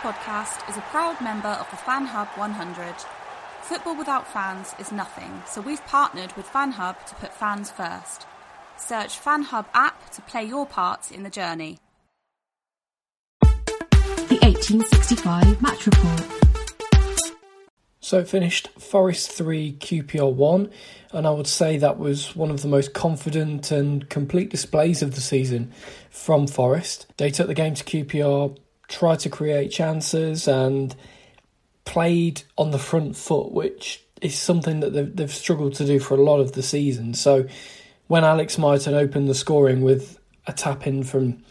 Podcast is a proud member of the Fan Hub 100. Football without fans is nothing, so we've partnered with Fan Hub to put fans first. Search Fan Hub app to play your part in the journey. The 1865 Match Report. So it finished Forest 3, QPR 1, and I would say that was one of the most confident and complete displays of the season from Forest. They took the game to QPR tried to create chances and played on the front foot, which is something that they've, they've struggled to do for a lot of the season. So when Alex Mighten opened the scoring with a tap in from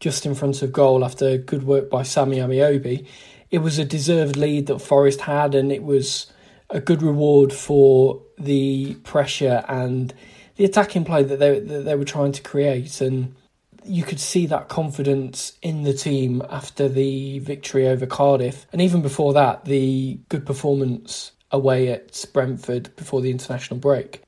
just in front of goal after good work by Sammy Ameobi, it was a deserved lead that Forest had, and it was a good reward for the pressure and the attacking play that they that they were trying to create. And you could see that confidence in the team after the victory over Cardiff. And even before that, the good performance away at Brentford before the international break.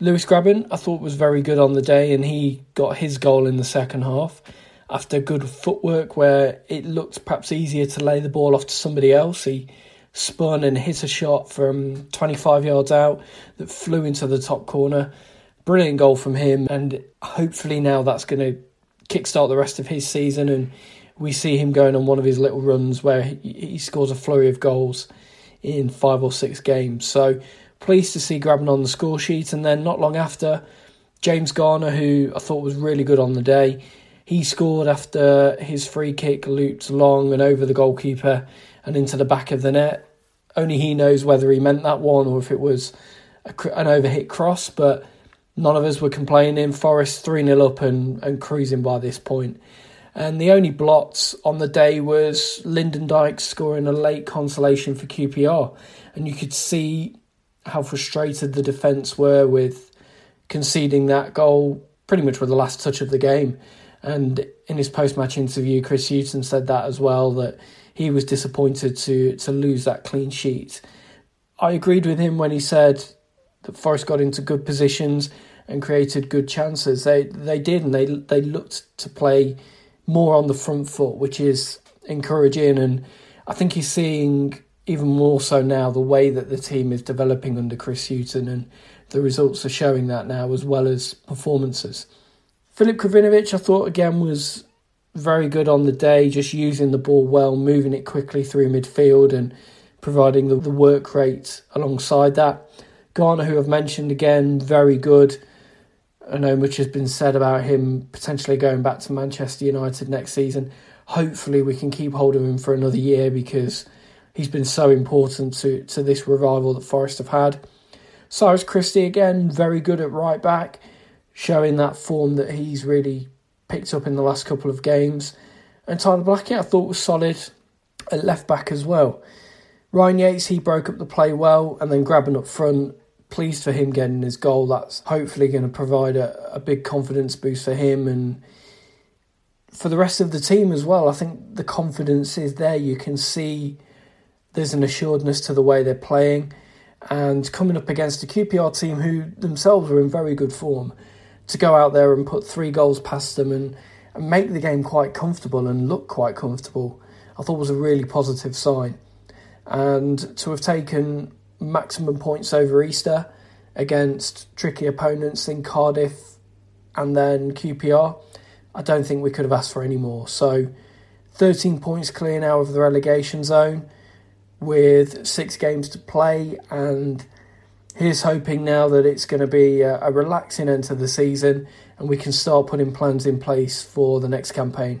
Lewis Grabban, I thought, was very good on the day, and he got his goal in the second half after good footwork where it looked perhaps easier to lay the ball off to somebody else. He spun and hit a shot from 25 yards out that flew into the top corner. Brilliant goal from him, and hopefully now that's going to kickstart the rest of his season, and we see him going on one of his little runs where he, scores a flurry of goals in five or six games. So pleased to see Grabban on the score sheet, and then not long after, James Garner, who I thought was really good on the day, he scored after his free kick looped long and over the goalkeeper and into the back of the net. Only he knows whether he meant that one or if it was a, an overhit cross, but None of us were complaining. Forest 3 0 up and, and cruising by this point. And the only blots on the day was Lyndon Dyke scoring a late consolation for QPR. And you could see how frustrated the defence were with conceding that goal pretty much with the last touch of the game. And in his post match interview, Chris Hughton said that as well, that he was disappointed to, to lose that clean sheet. I agreed with him when he said that Forest got into good positions and created good chances. They they did, and they they looked to play more on the front foot, which is encouraging. And I think he's seeing even more so now the way that the team is developing under Chris Hughton, and the results are showing that now as well as performances. Filip Krovinovic, I thought again was very good on the day, just using the ball well, moving it quickly through midfield, and providing the, the work rate alongside that. Garner, who I've mentioned again, very good. I know much has been said about him potentially going back to Manchester United next season. Hopefully, we can keep hold of him for another year because he's been so important to, to this revival that Forest have had. Cyrus Christie, again, very good at right back, showing that form that he's really picked up in the last couple of games. And Tyler Blackett, I thought, was solid at left back as well. Ryan Yates, he broke up the play well and then Grabban up front pleased for him getting his goal. That's hopefully going to provide a, a big confidence boost for him. And for the rest of the team as well, I think the confidence is there. You can see there's an assuredness to the way they're playing. And coming up against a QPR team who themselves are in very good form, to go out there and put three goals past them and, and make the game quite comfortable and look quite comfortable, I thought was a really positive sign. And to have taken maximum points over Easter against tricky opponents in Cardiff and then QPR, I don't think we could have asked for any more. So 13 points clear now of the relegation zone with six games to play, and here's hoping now that it's going to be a, a relaxing end to the season and we can start putting plans in place for the next campaign.